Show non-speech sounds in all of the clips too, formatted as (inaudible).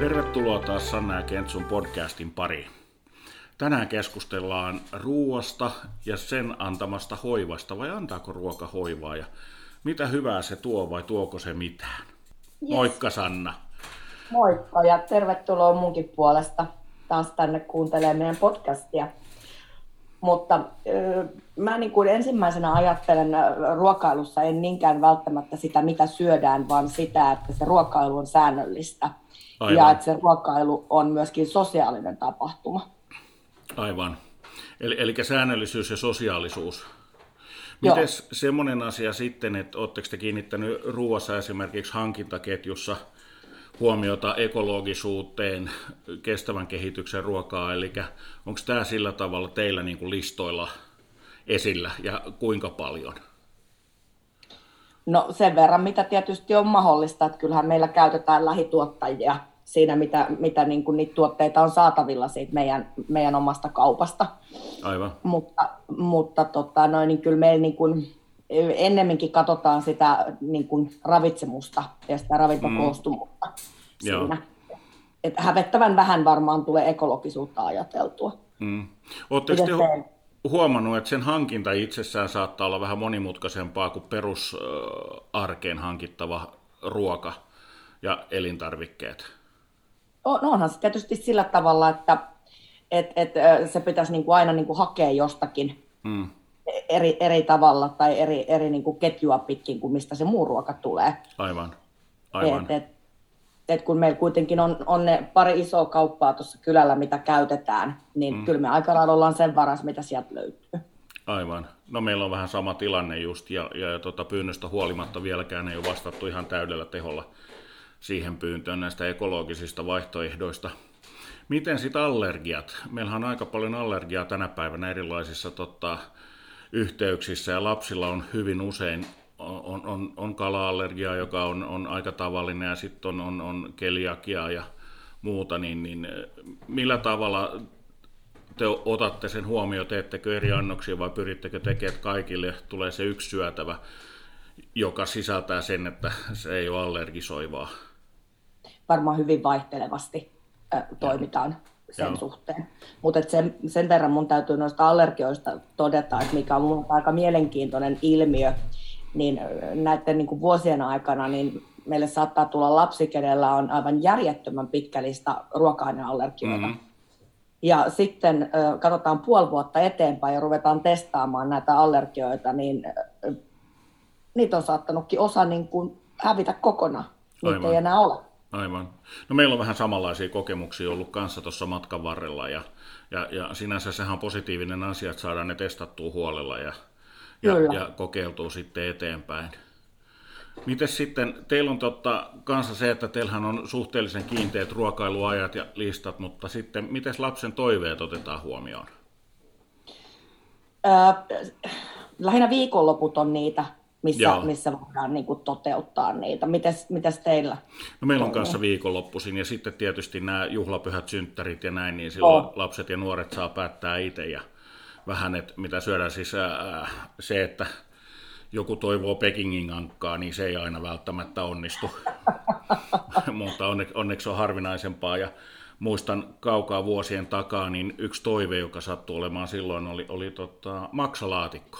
Tervetuloa taas Sanna ja Kentsun podcastin pariin. Tänään keskustellaan ruoasta ja sen antamasta hoivasta, vai antaako ruoka hoivaa ja mitä hyvää se tuo vai tuoko se mitään? Yes. Moikka Sanna. Moikka ja tervetuloa munkin puolesta taas tänne kuuntelemaan meidän podcastia. Mutta mä niin kuin ensimmäisenä ajattelen ruokailussa en niinkään välttämättä sitä, mitä syödään, vaan sitä, että se ruokailu on säännöllistä. Aivan. Ja että se ruokailu on myöskin sosiaalinen tapahtuma. Aivan. Eli, eli säännöllisyys ja sosiaalisuus. Miten semmoinen asia sitten, että oletteko te kiinnittänyt ruoassa esimerkiksi hankintaketjussa huomiota ekologisuuteen, kestävän kehityksen ruokaa, eli onko tämä sillä tavalla teillä niin kuin listoilla esillä ja kuinka paljon? No sen verran, mitä tietysti on mahdollista, että kyllähän meillä käytetään lähituottajia siinä, mitä, mitä niin kuin niitä tuotteita on saatavilla siitä meidän, meidän omasta kaupasta. Aivan. Mutta, mutta tota, noin, niin kyllä meillä niin kuin, ennemminkin katsotaan sitä niin kuin ravitsemusta ja sitä ravintokoostumusta mm. siinä. Et hävettävän vähän varmaan tulee ekologisuutta ajateltua. Mm. Oletteko te huomannut, että sen hankinta itsessään saattaa olla vähän monimutkaisempaa kuin perusarkeen hankittava ruoka ja elintarvikkeet? No onhan se tietysti sillä tavalla, että et, et, se pitäisi niin kuin aina niin kuin hakea jostakin mm. eri, eri tavalla tai eri, eri niin kuin ketjua pitkin kuin mistä se muu ruoka tulee. Aivan. Aivan. Et, et, et kun meillä kuitenkin on, on ne pari isoa kauppaa tuossa kylällä, mitä käytetään, niin mm. kyllä me aika lailla ollaan sen varas, mitä sieltä löytyy. Aivan. No meillä on vähän sama tilanne just, ja, ja, ja tota, pyynnöstä huolimatta vieläkään ei ole vastattu ihan täydellä teholla siihen pyyntöön näistä ekologisista vaihtoehdoista. Miten sitten allergiat? Meillähän on aika paljon allergiaa tänä päivänä erilaisissa tota, yhteyksissä ja lapsilla on hyvin usein on, on, on kala-allergia, joka on, on aika tavallinen ja sitten on, on, on keliakia ja muuta, niin, niin millä tavalla te otatte sen huomioon, teettekö eri annoksia vai pyrittekö tekemään, että kaikille tulee se yksi syötävä, joka sisältää sen, että se ei ole allergisoivaa? varmaan hyvin vaihtelevasti äh, toimitaan sen Joo. suhteen. Mutta sen, sen verran mun täytyy noista allergioista todeta, että mikä on mun aika mielenkiintoinen ilmiö, niin näiden niin kuin vuosien aikana niin meille saattaa tulla lapsi, kenellä on aivan järjettömän pitkällistä ruoka-aineallergioita. Mm-hmm. Ja sitten katsotaan puoli vuotta eteenpäin ja ruvetaan testaamaan näitä allergioita, niin niitä on saattanutkin osa niin kuin hävitä kokonaan. Niitä ei enää ole. Aivan. No meillä on vähän samanlaisia kokemuksia ollut kanssa tuossa matkan varrella ja, ja, ja sinänsä sehän on positiivinen asia, että saadaan ne testattua huolella ja, ja, ja kokeiltua sitten eteenpäin. Miten sitten, teillä on totta kanssa se, että teillähän on suhteellisen kiinteät ruokailuajat ja listat, mutta sitten miten lapsen toiveet otetaan huomioon? Öö, lähinnä viikonloput on niitä missä, missä voidaan niin kuin, toteuttaa niitä. Mites, mites teillä? No meillä on kanssa viikonloppuisin ja sitten tietysti nämä juhlapyhät synttärit ja näin, niin silloin oh. lapset ja nuoret saa päättää itse ja vähän, että mitä syödään siis äh, se, että joku toivoo Pekingin ankkaa, niin se ei aina välttämättä onnistu, (laughs) mutta onneksi, onneksi on harvinaisempaa ja muistan kaukaa vuosien takaa, niin yksi toive, joka sattui olemaan silloin, oli, oli tota, maksalaatikko.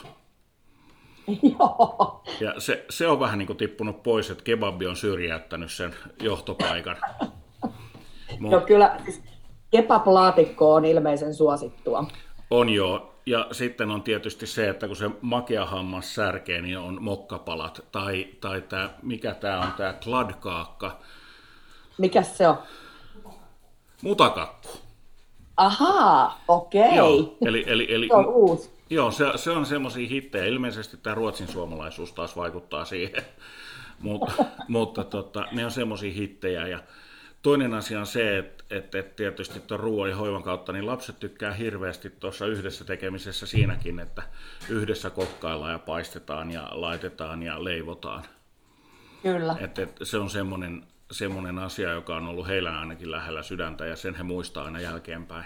(laughs) Joo. Ja se, se on vähän niin kuin tippunut pois, että kebabi on syrjäyttänyt sen johtopaikan. (laughs) Mut... No kyllä, siis kebab-laatikko on ilmeisen suosittua. On joo, ja sitten on tietysti se, että kun se makea hammas särkee, niin on mokkapalat. Tai, tai tämä, mikä tämä on, tämä kladkaakka. Mikä se on? Mutakakku. Ahaa, okei. Okay. Joo, eli, eli, eli, se on uusi. Joo, se, se on semmoisia hittejä. Ilmeisesti tämä ruotsin suomalaisuus taas vaikuttaa siihen, Mut, (laughs) mutta tota, ne on semmoisia hittejä. Ja toinen asia on se, että, että, että tietysti tuon ruoan ja hoivan kautta niin lapset tykkää hirveästi tuossa yhdessä tekemisessä siinäkin, että yhdessä kokkaillaan ja paistetaan ja laitetaan ja leivotaan. Kyllä. Että, että se on semmoinen, semmoinen asia, joka on ollut heillä ainakin lähellä sydäntä ja sen he muistaa aina jälkeenpäin.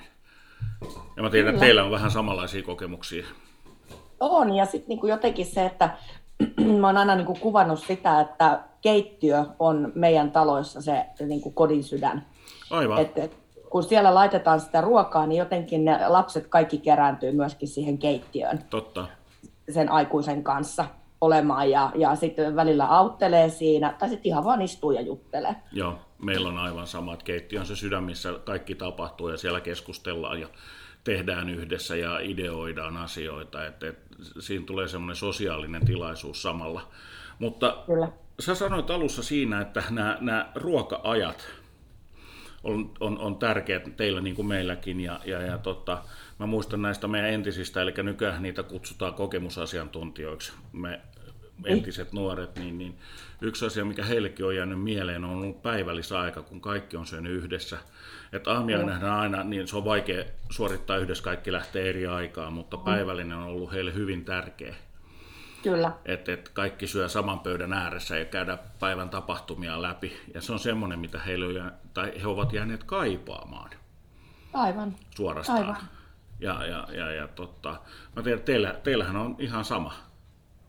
Ja mä tiedän, että teillä on vähän samanlaisia kokemuksia. On, ja sitten niinku jotenkin se, että (clears throat) mä oon aina niinku kuvannut sitä, että keittiö on meidän taloissa se niinku kodin sydän. Aivan. Et, et, kun siellä laitetaan sitä ruokaa, niin jotenkin ne lapset kaikki kerääntyy myöskin siihen keittiöön. Totta. Sen aikuisen kanssa olemaan ja, ja sitten välillä auttelee siinä, tai sitten ihan vaan istuu ja juttelee. Joo, meillä on aivan sama, että keittiö on se sydän, missä kaikki tapahtuu ja siellä keskustellaan ja tehdään yhdessä ja ideoidaan asioita, että, että siinä tulee semmoinen sosiaalinen tilaisuus samalla. Mutta Kyllä. sä sanoit alussa siinä, että nämä, nämä ruoka-ajat on, on, on tärkeät teillä niin kuin meilläkin ja, ja, ja tota, mä muistan näistä meidän entisistä, eli nykyään niitä kutsutaan kokemusasiantuntijoiksi. Me entiset nuoret, niin, niin yksi asia, mikä heillekin on jäänyt mieleen, on ollut päivällisaika, kun kaikki on syönyt yhdessä. Että aamia no. nähdään aina, niin se on vaikea suorittaa yhdessä, kaikki lähtee eri aikaan, mutta mm. päivällinen on ollut heille hyvin tärkeä. Kyllä. Että et kaikki syö saman pöydän ääressä ja käydä päivän tapahtumia läpi. Ja se on semmoinen, mitä heille on, tai he ovat jääneet kaipaamaan. Aivan. Suorastaan. Aivan. Ja, ja, ja, ja totta. Mä tiedän, teillä, teillähän on ihan sama.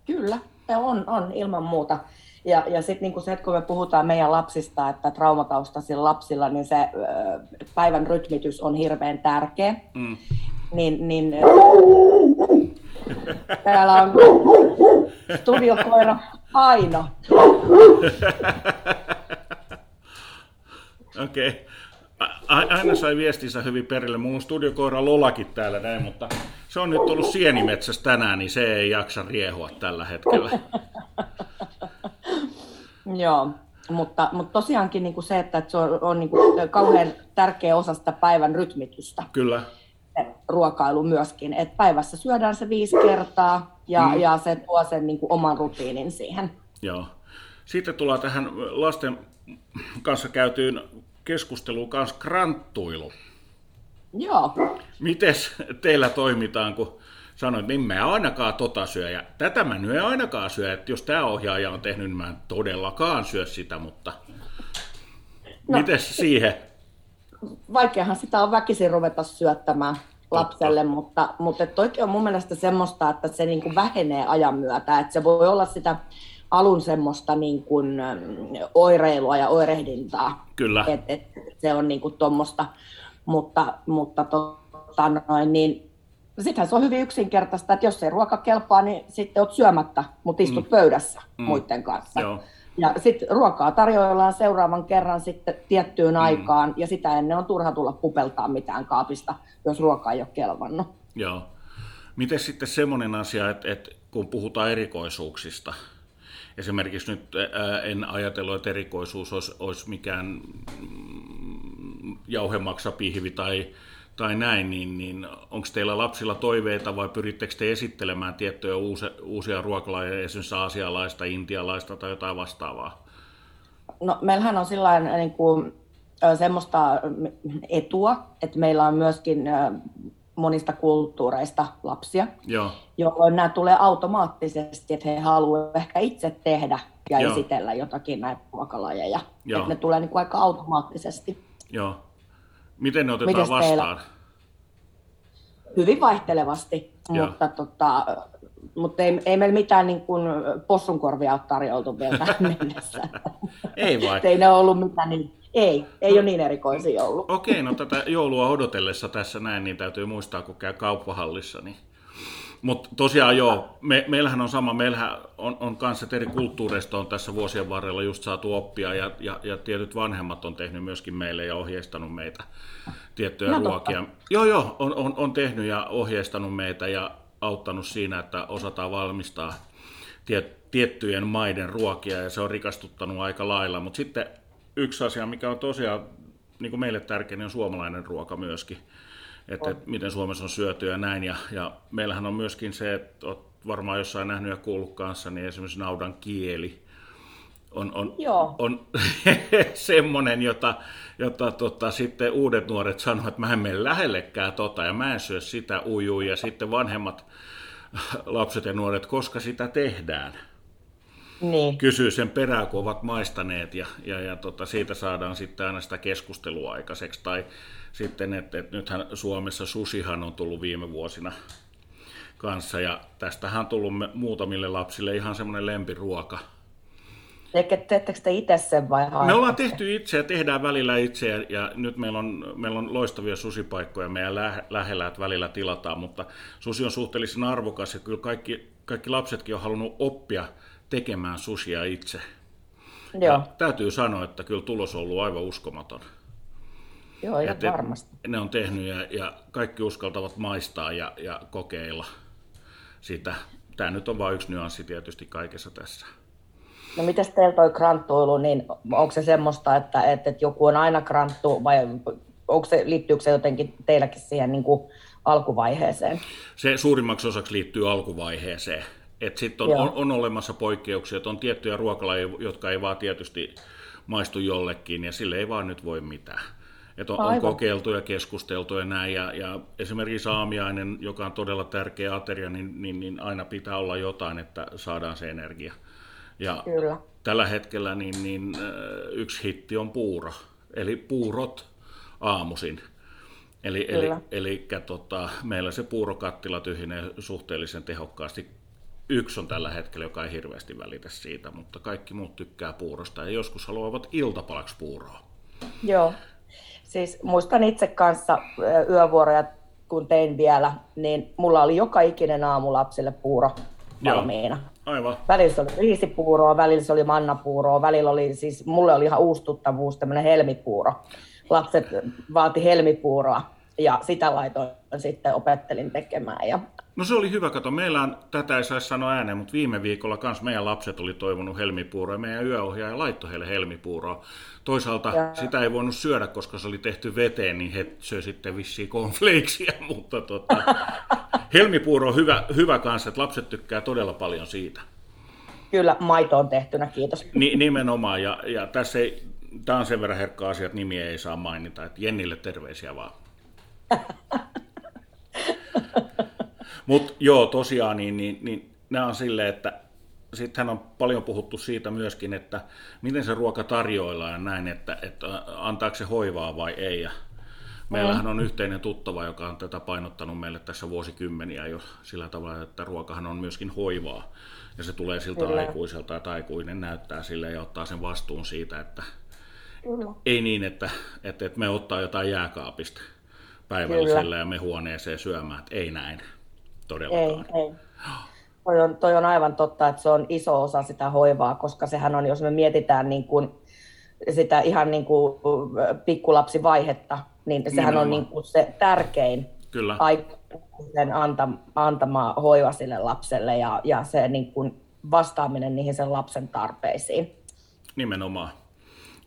Kyllä, on, on ilman muuta. Ja, ja sitten niin se, että kun me puhutaan meidän lapsista, että traumataustaisilla lapsilla, niin se päivän rytmitys on hirveän tärkeä. Mm. Niin, niin täällä on studiokoira Aino. (laughs) Okei. Okay. Aina sai viestinsä hyvin perille. Mulla on studiokoira Lolakin täällä näin, mutta se on nyt ollut sienimetsässä tänään, niin se ei jaksa riehua tällä hetkellä. (laughs) Joo, mutta, mutta tosiaankin niin kuin se, että se on, on niin kuin kauhean tärkeä osa sitä päivän rytmitystä. Kyllä. Ruokailu myöskin, että päivässä syödään se viisi kertaa ja, mm. ja se tuo sen niin kuin oman rutiinin siihen. Joo. Sitten tullaan tähän lasten kanssa käytyyn keskusteluun kanssa kranttuilu. Joo. Mites teillä toimitaan, kun sanoit, niin mä ainakaan tota syö, ja tätä mä nyt en ainakaan syö, että jos tämä ohjaaja on tehnyt, niin mä en todellakaan syö sitä, mutta no, mites siihen? Vaikeahan sitä on väkisin ruveta syöttämään lapselle, Totta. mutta, mutta toikin on mun mielestä semmoista, että se niin kuin vähenee ajan myötä, että se voi olla sitä alun semmoista niin kuin oireilua ja oirehdintaa. Kyllä. Et, et se on niin kuin tuommoista, mutta, mutta tota noin, niin sittenhän se on hyvin yksinkertaista, että jos ei ruoka kelpaa, niin sitten olet syömättä, mutta istut mm. pöydässä mm. muiden kanssa. Joo. Ja sitten ruokaa tarjoillaan seuraavan kerran sitten tiettyyn mm. aikaan, ja sitä ennen on turha tulla pupeltaa mitään kaapista, jos ruoka ei ole kelvannut. Joo. Miten sitten semmoinen asia, että, että kun puhutaan erikoisuuksista, esimerkiksi nyt ää, en ajatellut, että erikoisuus olisi, olisi mikään jauhemaksapihvi tai tai näin, niin, niin onko teillä lapsilla toiveita vai pyrittekö te esittelemään tiettyjä uusia, uusia ruokalajeja, esimerkiksi aasialaista, intialaista tai jotain vastaavaa? No, meillähän on sillä niin kuin, semmoista etua, että meillä on myöskin monista kulttuureista lapsia, Joo. jolloin nämä tulee automaattisesti, että he haluavat ehkä itse tehdä ja Joo. esitellä jotakin näitä ruokalajeja. Että ne tulee niin kuin aika automaattisesti. Joo. Miten ne otetaan Mites vastaan? Teillä? Hyvin vaihtelevasti, mutta, tota, mutta ei, ei meillä mitään niin kuin possunkorvia ole tarjoltu vielä tähän (laughs) mennessä. ei vai? ei ne ollut mitään niin, ei, ei no, ole niin erikoisia ollut. Okei, no tätä joulua odotellessa tässä näin, niin täytyy muistaa, kun käy kauppahallissa, niin mutta tosiaan joo, me, meillähän on sama, meillähän on, on kanssa eri kulttuureista on tässä vuosien varrella just saatu oppia ja, ja, ja tietyt vanhemmat on tehnyt myöskin meille ja ohjeistanut meitä tiettyjä no, ruokia. Totta. Joo, joo, on, on, on tehnyt ja ohjeistanut meitä ja auttanut siinä, että osataan valmistaa tiet, tiettyjen maiden ruokia ja se on rikastuttanut aika lailla. Mutta sitten yksi asia, mikä on tosiaan niin kuin meille tärkeä, niin on suomalainen ruoka myöskin että, että miten Suomessa on syöty ja näin. Ja, ja meillähän on myöskin se, että olet varmaan jossain nähnyt ja kuullut kanssa, niin esimerkiksi naudan kieli on, on, Joo. on (laughs) semmoinen, jota, jota tota, sitten uudet nuoret sanovat, että mä en mene lähellekään tota ja mä en syö sitä ujuu ja sitten vanhemmat (laughs) lapset ja nuoret, koska sitä tehdään. Niin. Kysyy sen perään, kun ovat maistaneet ja, ja, ja tota, siitä saadaan sitten aina sitä keskustelua aikaiseksi. Tai sitten, että, että nythän Suomessa susihan on tullut viime vuosina kanssa ja tästähän on tullut muutamille lapsille ihan semmoinen lempiruoka. Teettekö te itse sen vai haette? Me ollaan tehty itse ja tehdään välillä itse ja, ja nyt meillä on, meillä on loistavia susipaikkoja meidän lä- lähellä, että välillä tilataan, mutta susi on suhteellisen arvokas ja kyllä kaikki, kaikki lapsetkin on halunnut oppia tekemään susia itse. Joo. Ja täytyy sanoa, että kyllä tulos on ollut aivan uskomaton. Joo, ja varmasti. Ne on tehnyt ja, ja kaikki uskaltavat maistaa ja, ja kokeilla sitä. Tämä nyt on vain yksi nyanssi tietysti kaikessa tässä. No miten teillä toi kranttuilu, niin onko se semmoista, että, että, että joku on aina kranttu vai onko se, liittyykö se jotenkin teilläkin siihen niin kuin alkuvaiheeseen? Se suurimmaksi osaksi liittyy alkuvaiheeseen. Sitten on, on, on, olemassa poikkeuksia, että on tiettyjä ruokalajeja, jotka ei vaan tietysti maistu jollekin, ja sille ei vaan nyt voi mitään. Että on, on kokeiltu ja keskusteltu ja näin, ja, ja esimerkiksi aamiainen, joka on todella tärkeä ateria, niin, niin, niin aina pitää olla jotain, että saadaan se energia. Ja Kyllä. tällä hetkellä niin, niin, yksi hitti on puuro, eli puurot aamusin. Eli, eli, eli tota, meillä se puurokattila tyhjenee suhteellisen tehokkaasti. Yksi on tällä hetkellä, joka ei hirveästi välitä siitä, mutta kaikki muut tykkää puurosta ja joskus haluavat iltapalaksi puuroa. Joo, siis muistan itse kanssa yövuoroja, kun tein vielä, niin mulla oli joka ikinen aamu lapsille puuro valmiina. Joo. Aivan. Välillä se oli riisipuuroa, välillä se oli mannapuuroa, välillä oli siis, mulle oli ihan uustuttavuus tämmöinen helmipuuro. Lapset vaati helmipuuroa ja sitä laitoin sitten opettelin tekemään. Ja... No se oli hyvä, kato. Meillä on, tätä ei saisi sanoa ääneen, mutta viime viikolla kans meidän lapset oli toivonut helmipuuroa ja meidän yöohjaaja laittoi heille helmipuuroa. Toisaalta ja... sitä ei voinut syödä, koska se oli tehty veteen, niin he söi sitten vissiin konfleiksia, (laughs) mutta tota, helmipuuro on hyvä, hyvä kanssa, että lapset tykkää todella paljon siitä. Kyllä, maito on tehtynä, kiitos. Ni, nimenomaan, ja, ja tässä ei, tämä on sen verran herkka asia, että nimiä ei saa mainita, että Jennille terveisiä vaan. (laughs) Mutta joo, tosiaan, niin, niin, niin nämä on silleen, että sittenhän on paljon puhuttu siitä myöskin, että miten se ruoka tarjoillaan ja näin, että, että antaako se hoivaa vai ei. Ja meillähän on yhteinen tuttava, joka on tätä painottanut meille tässä vuosikymmeniä jo sillä tavalla, että ruokahan on myöskin hoivaa. Ja se tulee siltä Kyllä. aikuiselta, että aikuinen näyttää sille ja ottaa sen vastuun siitä, että Kyllä. ei niin, että, että, että me ottaa jotain jääkaapista päivällisellä Kyllä. ja me huoneeseen syömään, että ei näin todellakaan. Ei, ei. Toi on, toi on aivan totta, että se on iso osa sitä hoivaa, koska sehän on, jos me mietitään niin kuin sitä ihan niin kuin pikkulapsivaihetta, niin sehän Nimenomaan. on niin kuin se tärkein Kyllä. aikuisen antama, antama hoiva sille lapselle ja, ja se niin kuin vastaaminen niihin sen lapsen tarpeisiin. Nimenomaan.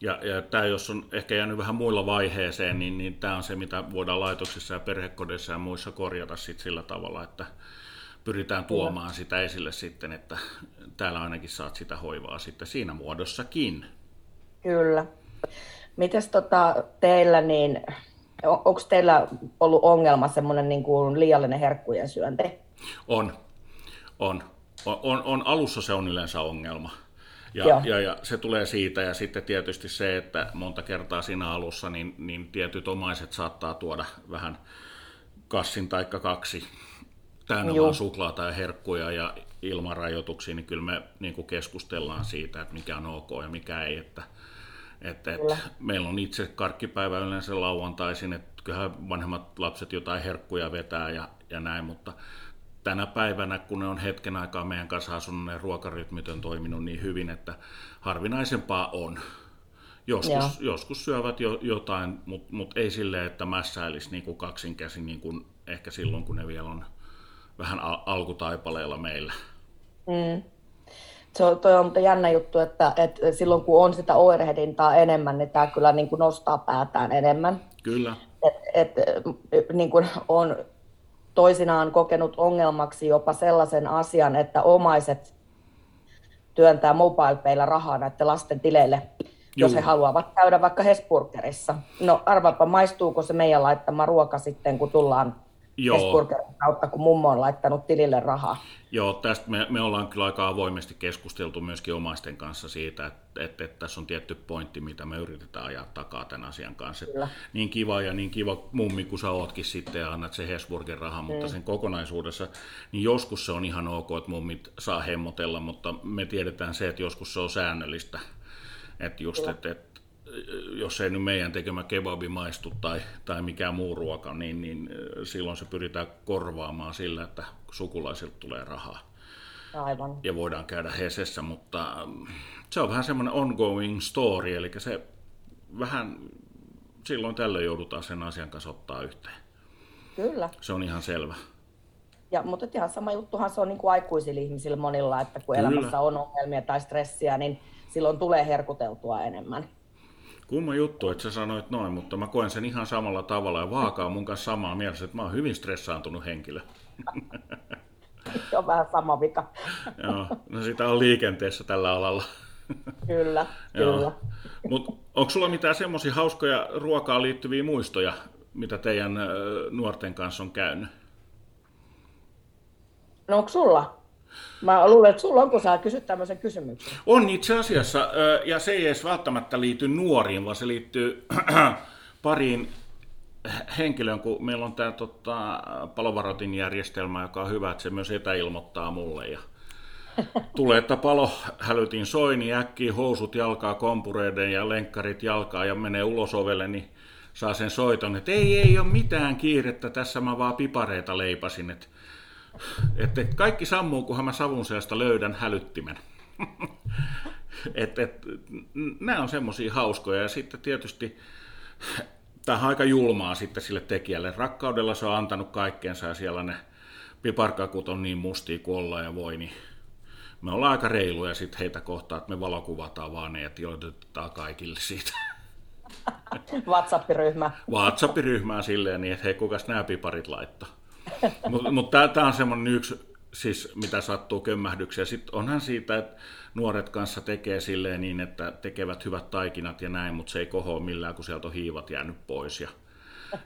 Ja, ja tämä, jos on ehkä jäänyt vähän muilla vaiheeseen, niin, niin tämä on se, mitä voidaan laitoksissa ja perhekodeissa ja muissa korjata sit sillä tavalla, että pyritään tuomaan Kyllä. sitä esille sitten, että täällä ainakin saat sitä hoivaa sitten siinä muodossakin. Kyllä. Mites tota, teillä, niin onko teillä ollut ongelma semmoinen niin kuin liiallinen herkkujen syönti? On. On. On, on. Alussa se on yleensä ongelma. Ja, ja, ja se tulee siitä, ja sitten tietysti se, että monta kertaa siinä alussa niin, niin tietyt omaiset saattaa tuoda vähän kassin tai kaksi. Täynnä vaan suklaata ja herkkuja ja ilman rajoituksia, niin kyllä me niin kuin keskustellaan siitä, että mikä on ok ja mikä ei. Että, että, että meillä on itse karkkipäivä yleensä lauantaisin, että kyllähän vanhemmat lapset jotain herkkuja vetää ja, ja näin, mutta tänä päivänä, kun ne on hetken aikaa meidän kanssa asunut, ne ruokarytmit on toiminut niin hyvin, että harvinaisempaa on. Joskus, joskus syövät jo, jotain, mutta mut ei silleen, että mässäilisi niin kuin kaksinkäsin niin kuin ehkä silloin, kun ne vielä on vähän al- alkutaipaleella meillä. Mm. Se on, toi on jännä juttu, että, että silloin kun on sitä oirehdintaa enemmän, niin tämä kyllä niin kuin nostaa päätään enemmän. Kyllä. Et, et, niin kuin on toisinaan kokenut ongelmaksi jopa sellaisen asian, että omaiset työntää mobilepeillä rahaa näiden lasten tileille, Juu. jos he haluavat käydä vaikka Hesburgerissa. No arvaapa, maistuuko se meidän laittama ruoka sitten, kun tullaan Hesburgerin kautta, kun mummo on laittanut tilille rahaa. Joo, tästä me, me ollaan kyllä aika avoimesti keskusteltu myöskin omaisten kanssa siitä, että, että, että tässä on tietty pointti, mitä me yritetään ajaa takaa tämän asian kanssa. Kyllä. Niin kiva ja niin kiva mummi, kun sä ootkin sitten ja annat se Hesburgen rahaa, mutta mm. sen kokonaisuudessa, niin joskus se on ihan ok, että mummit saa hemmotella, mutta me tiedetään se, että joskus se on säännöllistä. Että just, että, että jos ei nyt meidän tekemä kebabi maistu tai, tai mikään muu ruoka, niin, niin silloin se pyritään korvaamaan sillä, että sukulaisilta tulee rahaa. Aivan. Ja voidaan käydä Hesessä, mutta se on vähän semmoinen ongoing story, eli se vähän silloin tällöin joudutaan sen asian kanssa ottaa yhteen. Kyllä. Se on ihan selvä. Ja, mutta ihan sama juttuhan se on niin kuin aikuisilla ihmisillä monilla, että kun Kyllä. elämässä on ongelmia tai stressiä, niin silloin tulee herkuteltua enemmän. Kumma juttu, että sä sanoit noin, mutta mä koen sen ihan samalla tavalla ja Vaaka on mun kanssa samaa mielessä, että mä oon hyvin stressaantunut henkilö. Se on vähän sama vika. Joo, no sitä on liikenteessä tällä alalla. Kyllä, kyllä. Mutta onko sulla mitään semmoisia hauskoja ruokaan liittyviä muistoja, mitä teidän nuorten kanssa on käynyt? No onko sulla? Mä luulen, että sulla on, kun sä kysyt tämmöisen kysymyksen. On itse asiassa, ja se ei edes välttämättä liity nuoriin, vaan se liittyy (clears throat) pariin henkilöön, kun meillä on tämä tota, palovarotin järjestelmä, joka on hyvä, että se myös etäilmoittaa mulle. Ja (laughs) tulee, että palo hälytin soi, niin äkkiä housut jalkaa kompureiden ja lenkkarit jalkaa ja menee ulos ovelle, niin saa sen soiton, että ei, ei ole mitään kiirettä, tässä mä vaan pipareita leipasin, että että kaikki sammuu, kunhan mä savun seasta löydän hälyttimen. (laughs) et, et, nämä on semmoisia hauskoja ja sitten tietysti tämä on aika julmaa sitten sille tekijälle. Rakkaudella se on antanut kaikkeensa ja siellä ne piparkakut on niin mustia kuin ollaan ja voi, niin me ollaan aika reiluja sitten heitä kohtaan, että me valokuvataan vaan ne ja tiedotetaan kaikille siitä. (laughs) WhatsApp-ryhmä. WhatsApp-ryhmää silleen niin, että hei, kukas nämä piparit laittaa. Mutta mut tämä on semmoinen yksi, siis mitä sattuu kömmähdyksiä. Sitten onhan siitä, että nuoret kanssa tekee silleen niin, että tekevät hyvät taikinat ja näin, mutta se ei kohoa millään, kun sieltä on hiivat jäänyt pois ja,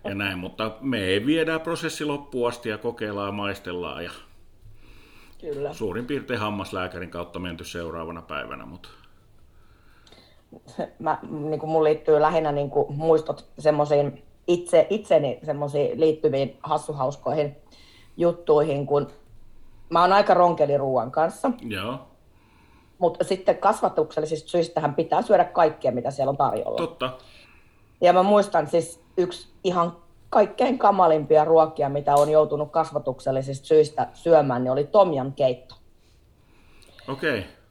ja näin. Mutta me ei viedään prosessi loppuun asti ja kokeillaan ja maistellaan ja Kyllä. suurin piirtein hammaslääkärin kautta menty seuraavana päivänä, mutta (laughs) Mä, niin kuin mun liittyy lähinnä niin kuin muistot semmoisiin itse, itseni semmoisiin liittyviin hassuhauskoihin juttuihin, kun mä oon aika ronkeli ruoan kanssa. Joo. Mutta sitten kasvatuksellisista syistähän pitää syödä kaikkea, mitä siellä on tarjolla. Totta. Ja mä muistan siis yksi ihan kaikkein kamalimpia ruokia, mitä on joutunut kasvatuksellisista syistä syömään, niin oli tomjan keitto. Okei. Okay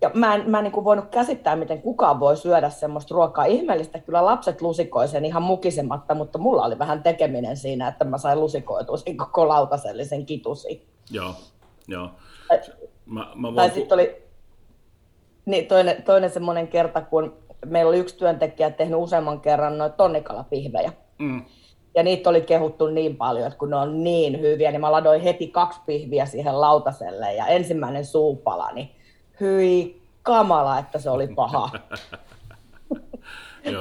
ja mä en, mä en niin voinut käsittää, miten kukaan voi syödä semmoista ruokaa. Ihmeellistä kyllä lapset lusikoi sen ihan mukisematta, mutta mulla oli vähän tekeminen siinä, että mä sain lusikoitua sen koko lautasellisen kitusi. Joo, joo. Mä, mä tai sitten oli niin, toinen, toinen semmoinen kerta, kun meillä oli yksi työntekijä tehnyt useamman kerran noita tonnikalapihvejä. Mm. Ja niitä oli kehuttu niin paljon, että kun ne on niin hyviä, niin mä ladoin heti kaksi pihviä siihen lautaselle ja ensimmäinen suupala, niin hyi kamala, että se oli paha. (laughs)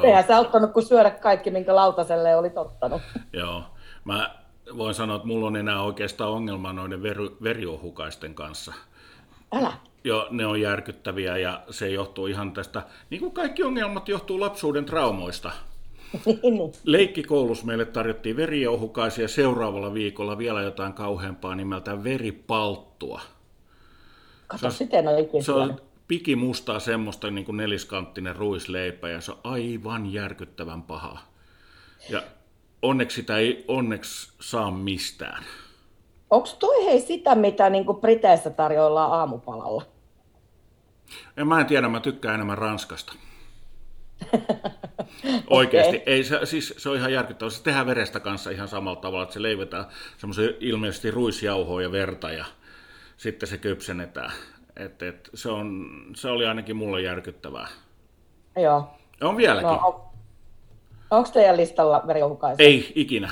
Eihän se auttanut kuin syödä kaikki, minkä lautaselle oli tottanut. Joo. Mä voin sanoa, että mulla on enää oikeastaan ongelma noiden veri, veriohukaisten kanssa. Älä. Joo, ne on järkyttäviä ja se johtuu ihan tästä, niin kuin kaikki ongelmat johtuu lapsuuden traumoista. Niin, niin. Leikkikoulussa meille tarjottiin verijouhukaisia seuraavalla viikolla vielä jotain kauheampaa nimeltä veripalttua. Kato, se, on Se on pikimustaa semmoista niin kuin neliskanttinen ruisleipä ja se on aivan järkyttävän paha. Ja onneksi sitä ei onneksi saa mistään. Onko toi hei sitä, mitä niin kuin Briteissä tarjoillaan aamupalalla? En, mä en tiedä, mä tykkään enemmän Ranskasta. (laughs) Oikeasti. Ei, se, siis, se on ihan järkyttävää. Se tehdään verestä kanssa ihan samalla tavalla, että se leivotään semmoisen ilmeisesti ruisjauhoa ja verta ja sitten se kypsennetään. Et, et, se, on, se oli ainakin mulle järkyttävää. Joo. On vieläkin. No, on, onko teidän listalla veriohukaisia? Ei, ikinä.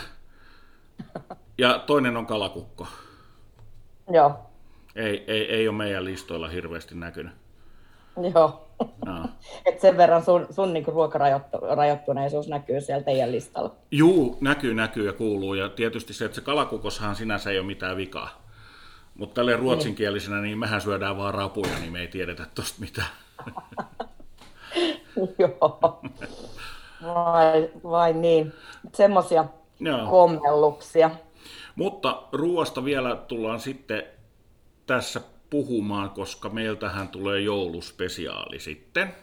Ja toinen on kalakukko. Joo. Ei, ei, ei ole meidän listoilla hirveästi näkynyt. Joo. No. (laughs) Et sen verran sun, sun niinku ruokarajoittuneisuus näkyy siellä teidän listalla. Juu, näkyy, näkyy ja kuuluu. Ja tietysti se, että se kalakukoshan sinänsä ei ole mitään vikaa. Mutta tälle ruotsinkielisenä, niin mehän syödään vaan rapuja, niin me ei tiedetä tosta mitään. (laughs) Joo. Vai, vai niin. Semmoisia kommelluksia. Mutta ruoasta vielä tullaan sitten tässä puhumaan, koska meiltähän tulee jouluspesiaali sitten.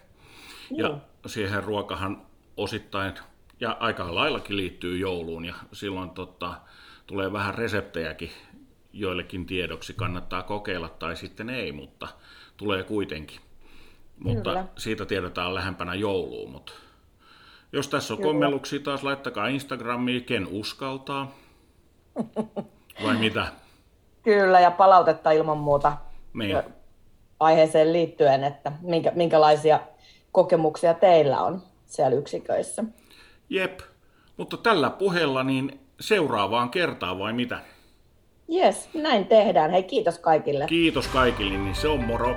Ja siihen ruokahan osittain ja aika laillakin liittyy jouluun ja silloin tota, tulee vähän reseptejäkin joillekin tiedoksi kannattaa kokeilla tai sitten ei, mutta tulee kuitenkin. Mutta Kyllä. siitä tiedetään lähempänä jouluun. Mutta jos tässä on Kyllä. kommelluksia taas, laittakaa Instagramiin, ken uskaltaa. Vai mitä? Kyllä, ja palautetta ilman muuta niin. aiheeseen liittyen, että minkä, minkälaisia kokemuksia teillä on siellä yksiköissä. Jep, mutta tällä puheella niin seuraavaan kertaan vai mitä? Yes, näin tehdään. Hei, kiitos kaikille. Kiitos kaikille, niin se on moro.